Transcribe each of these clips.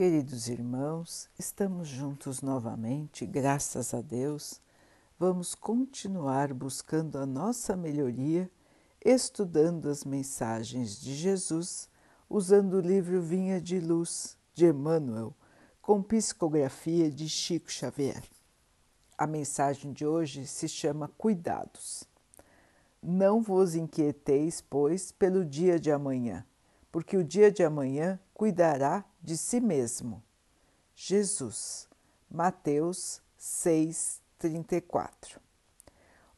Queridos irmãos, estamos juntos novamente, graças a Deus. Vamos continuar buscando a nossa melhoria, estudando as mensagens de Jesus, usando o livro Vinha de Luz de Emmanuel, com psicografia de Chico Xavier. A mensagem de hoje se chama Cuidados. Não vos inquieteis, pois, pelo dia de amanhã, porque o dia de amanhã cuidará de si mesmo. Jesus, Mateus 6, 34.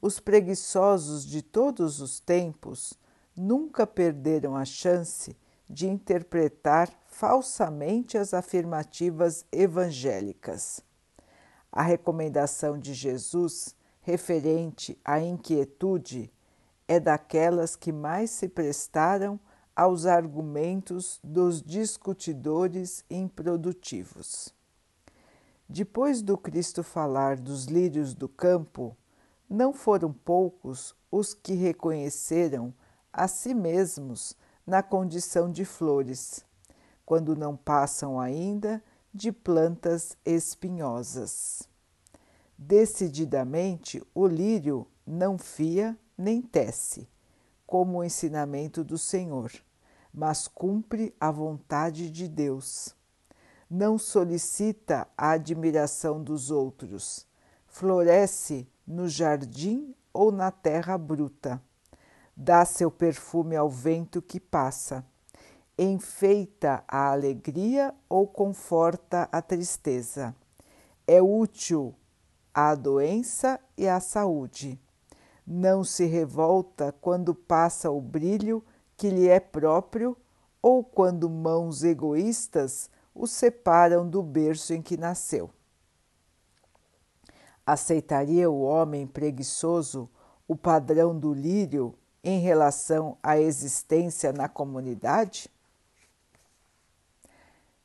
Os preguiçosos de todos os tempos nunca perderam a chance de interpretar falsamente as afirmativas evangélicas. A recomendação de Jesus referente à inquietude é daquelas que mais se prestaram aos argumentos dos discutidores improdutivos. Depois do Cristo falar dos lírios do campo, não foram poucos os que reconheceram a si mesmos na condição de flores, quando não passam ainda de plantas espinhosas. Decididamente, o lírio não fia nem tece como o ensinamento do Senhor, mas cumpre a vontade de Deus. Não solicita a admiração dos outros, floresce no jardim ou na terra bruta, dá seu perfume ao vento que passa, enfeita a alegria ou conforta a tristeza, é útil à doença e à saúde não se revolta quando passa o brilho que lhe é próprio ou quando mãos egoístas o separam do berço em que nasceu. Aceitaria o homem preguiçoso o padrão do lírio em relação à existência na comunidade?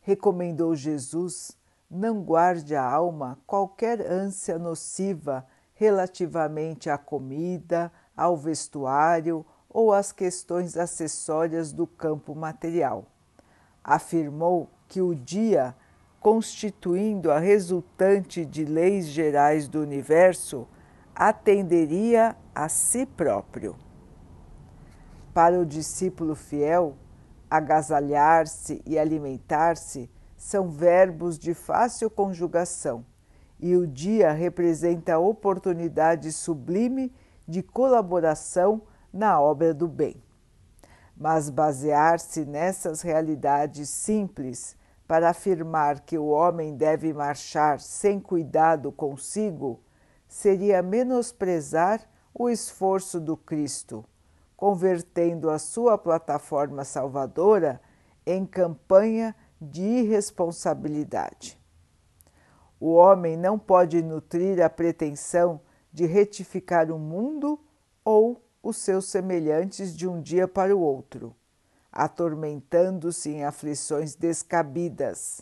Recomendou Jesus: não guarde a alma qualquer ânsia nociva relativamente à comida, ao vestuário ou às questões acessórias do campo material. Afirmou que o dia, constituindo a resultante de leis gerais do universo, atenderia a si próprio. Para o discípulo fiel, agasalhar-se e alimentar-se são verbos de fácil conjugação e o dia representa a oportunidade sublime de colaboração na obra do bem. Mas basear-se nessas realidades simples para afirmar que o homem deve marchar sem cuidado consigo seria menosprezar o esforço do Cristo, convertendo a sua plataforma salvadora em campanha de irresponsabilidade. O homem não pode nutrir a pretensão de retificar o mundo ou os seus semelhantes de um dia para o outro, atormentando-se em aflições descabidas,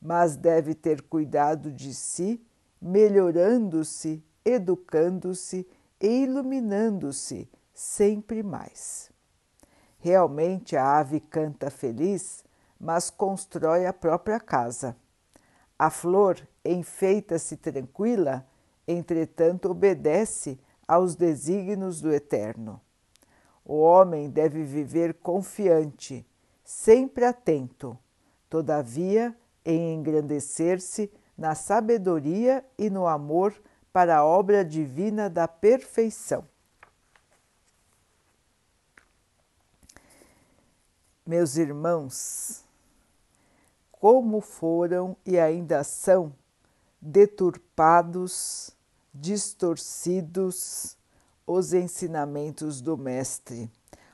mas deve ter cuidado de si, melhorando-se, educando-se e iluminando-se sempre mais. Realmente a ave canta feliz, mas constrói a própria casa. A flor enfeita-se tranquila, entretanto obedece aos desígnios do Eterno. O homem deve viver confiante, sempre atento, todavia em engrandecer-se na sabedoria e no amor para a obra divina da perfeição. Meus irmãos, como foram e ainda são deturpados, distorcidos os ensinamentos do Mestre,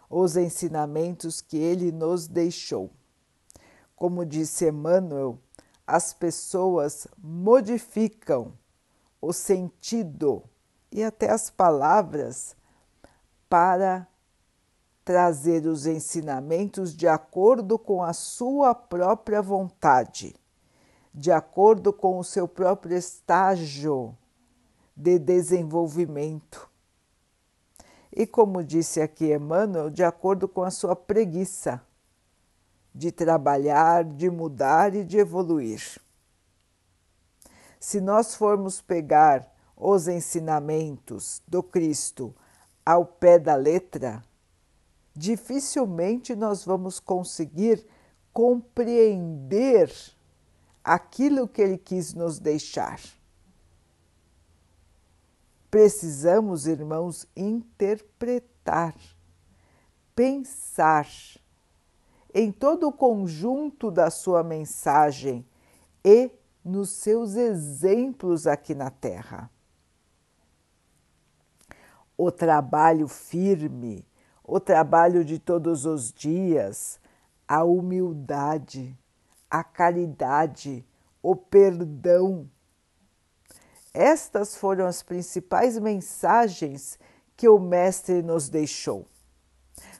os ensinamentos que ele nos deixou. Como disse Emmanuel, as pessoas modificam o sentido e até as palavras para trazer os ensinamentos de acordo com a sua própria vontade, de acordo com o seu próprio estágio de desenvolvimento. E como disse aqui Emmanuel, de acordo com a sua preguiça. de trabalhar, de mudar e de evoluir. Se nós formos pegar os ensinamentos do Cristo ao pé da letra, dificilmente nós vamos conseguir compreender aquilo que ele quis nos deixar. Precisamos, irmãos, interpretar, pensar em todo o conjunto da sua mensagem e nos seus exemplos aqui na Terra. O trabalho firme, o trabalho de todos os dias, a humildade, a caridade, o perdão. Estas foram as principais mensagens que o Mestre nos deixou.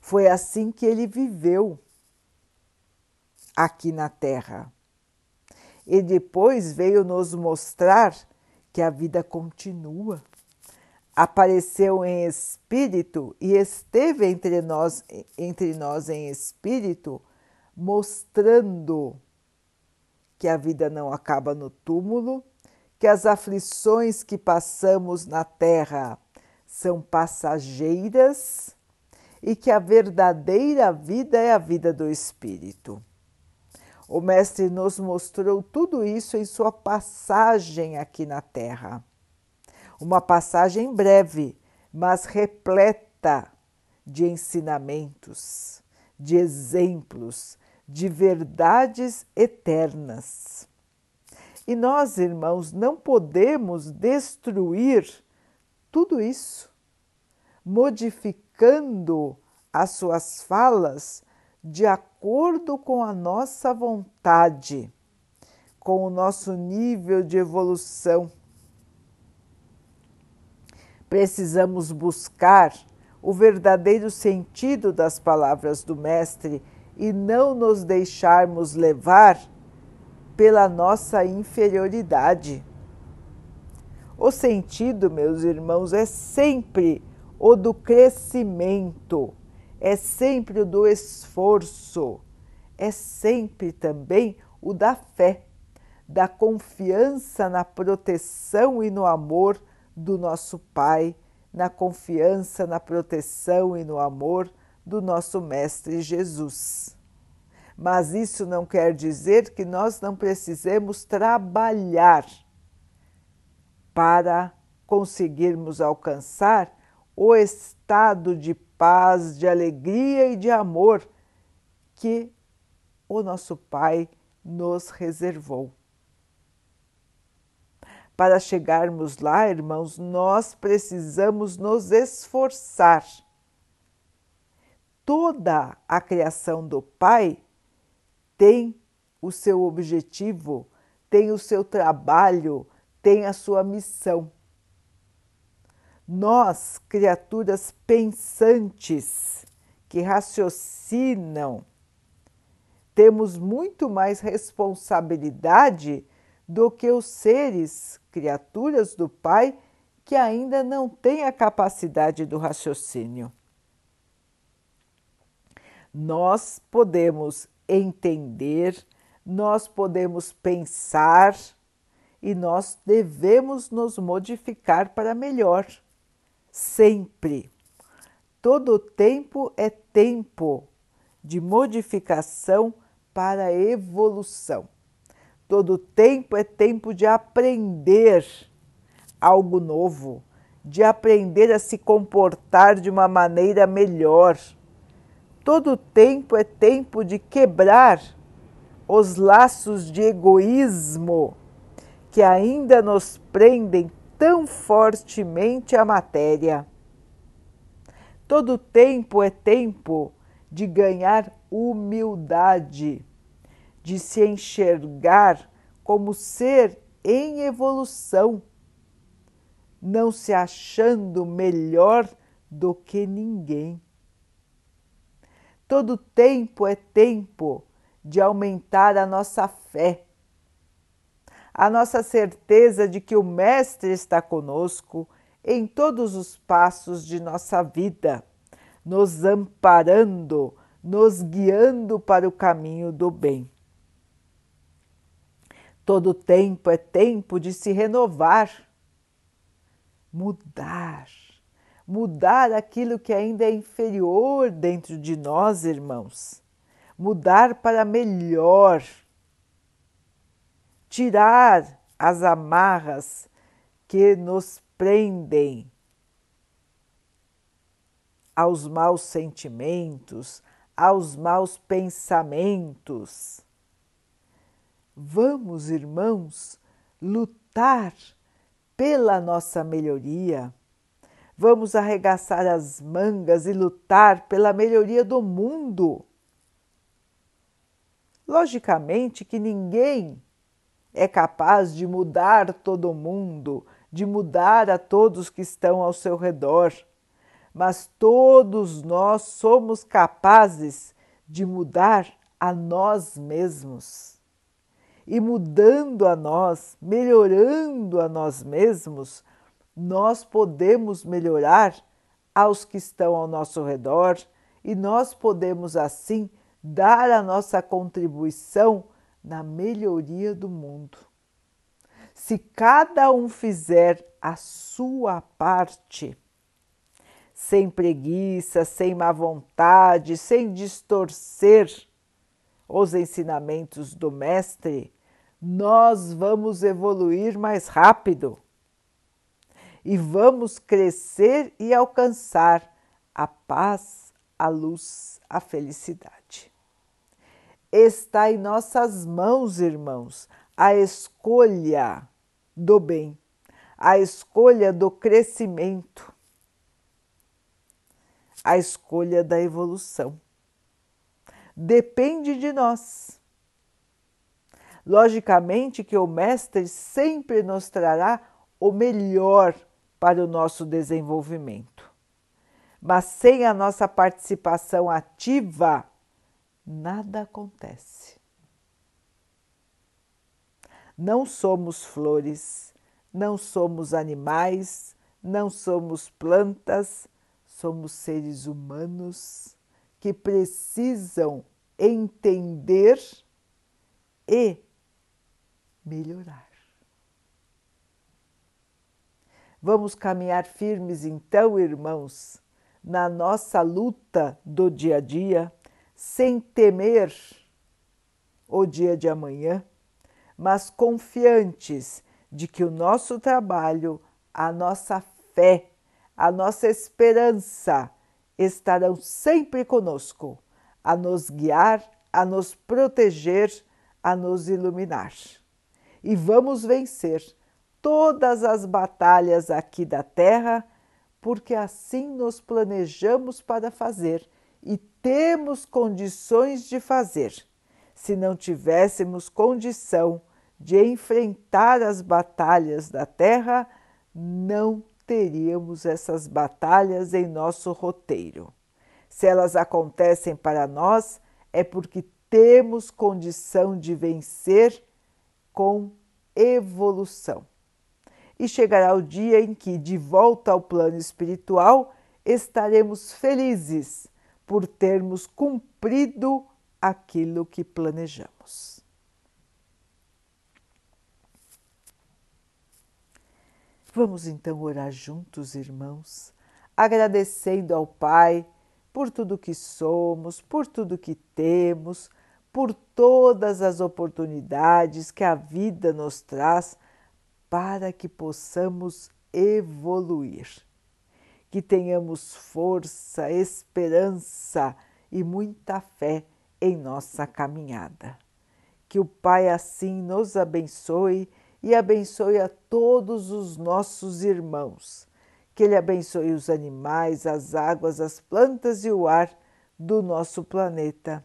Foi assim que ele viveu aqui na Terra. E depois veio nos mostrar que a vida continua. Apareceu em espírito e esteve entre nós, entre nós em espírito, mostrando que a vida não acaba no túmulo, que as aflições que passamos na terra são passageiras e que a verdadeira vida é a vida do espírito. O Mestre nos mostrou tudo isso em sua passagem aqui na Terra. Uma passagem breve, mas repleta de ensinamentos, de exemplos, de verdades eternas. E nós, irmãos, não podemos destruir tudo isso, modificando as suas falas de acordo com a nossa vontade, com o nosso nível de evolução. Precisamos buscar o verdadeiro sentido das palavras do Mestre e não nos deixarmos levar pela nossa inferioridade. O sentido, meus irmãos, é sempre o do crescimento é sempre o do esforço, é sempre também o da fé, da confiança na proteção e no amor do nosso Pai, na confiança na proteção e no amor do nosso Mestre Jesus. Mas isso não quer dizer que nós não precisemos trabalhar para conseguirmos alcançar o estado de paz, de alegria e de amor que o nosso Pai nos reservou. Para chegarmos lá, irmãos, nós precisamos nos esforçar. Toda a criação do Pai tem o seu objetivo, tem o seu trabalho, tem a sua missão. Nós, criaturas pensantes, que raciocinam, temos muito mais responsabilidade do que os seres, criaturas do Pai, que ainda não têm a capacidade do raciocínio. Nós podemos entender, nós podemos pensar e nós devemos nos modificar para melhor sempre. Todo tempo é tempo de modificação para evolução. Todo tempo é tempo de aprender algo novo, de aprender a se comportar de uma maneira melhor. Todo tempo é tempo de quebrar os laços de egoísmo que ainda nos prendem tão fortemente a matéria. Todo tempo é tempo de ganhar humildade, de se enxergar como ser em evolução, não se achando melhor do que ninguém. Todo tempo é tempo de aumentar a nossa fé a nossa certeza de que o Mestre está conosco em todos os passos de nossa vida, nos amparando, nos guiando para o caminho do bem. Todo tempo é tempo de se renovar, mudar, mudar aquilo que ainda é inferior dentro de nós, irmãos, mudar para melhor, tirar as amarras que nos prendem aos maus sentimentos, aos maus pensamentos. Vamos, irmãos, lutar pela nossa melhoria. Vamos arregaçar as mangas e lutar pela melhoria do mundo. Logicamente que ninguém é capaz de mudar todo mundo, de mudar a todos que estão ao seu redor mas todos nós somos capazes de mudar a nós mesmos. E mudando a nós, melhorando a nós mesmos, nós podemos melhorar aos que estão ao nosso redor e nós podemos assim dar a nossa contribuição na melhoria do mundo. Se cada um fizer a sua parte, sem preguiça, sem má vontade, sem distorcer os ensinamentos do Mestre, nós vamos evoluir mais rápido e vamos crescer e alcançar a paz, a luz, a felicidade. Está em nossas mãos, irmãos, a escolha do bem, a escolha do crescimento a escolha da evolução. Depende de nós. Logicamente que o Mestre sempre nos trará o melhor para o nosso desenvolvimento. Mas sem a nossa participação ativa, nada acontece. Não somos flores, não somos animais, não somos plantas, somos seres humanos que precisam entender e melhorar. Vamos caminhar firmes, então, irmãos, na nossa luta do dia a dia, sem temer o dia de amanhã, mas confiantes de que o nosso trabalho, a nossa fé, a nossa esperança estarão sempre conosco, a nos guiar, a nos proteger, a nos iluminar. E vamos vencer todas as batalhas aqui da Terra, porque assim nos planejamos para fazer e temos condições de fazer. Se não tivéssemos condição de enfrentar as batalhas da Terra, não teríamos essas batalhas em nosso roteiro. Se elas acontecem para nós, é porque temos condição de vencer com evolução. E chegará o dia em que, de volta ao plano espiritual, estaremos felizes por termos cumprido aquilo que planejamos. Vamos então orar juntos, irmãos, agradecendo ao Pai por tudo que somos, por tudo que temos, por todas as oportunidades que a vida nos traz para que possamos evoluir. Que tenhamos força, esperança e muita fé em nossa caminhada. Que o Pai assim nos abençoe e abençoe a todos os nossos irmãos. Que Ele abençoe os animais, as águas, as plantas e o ar do nosso planeta.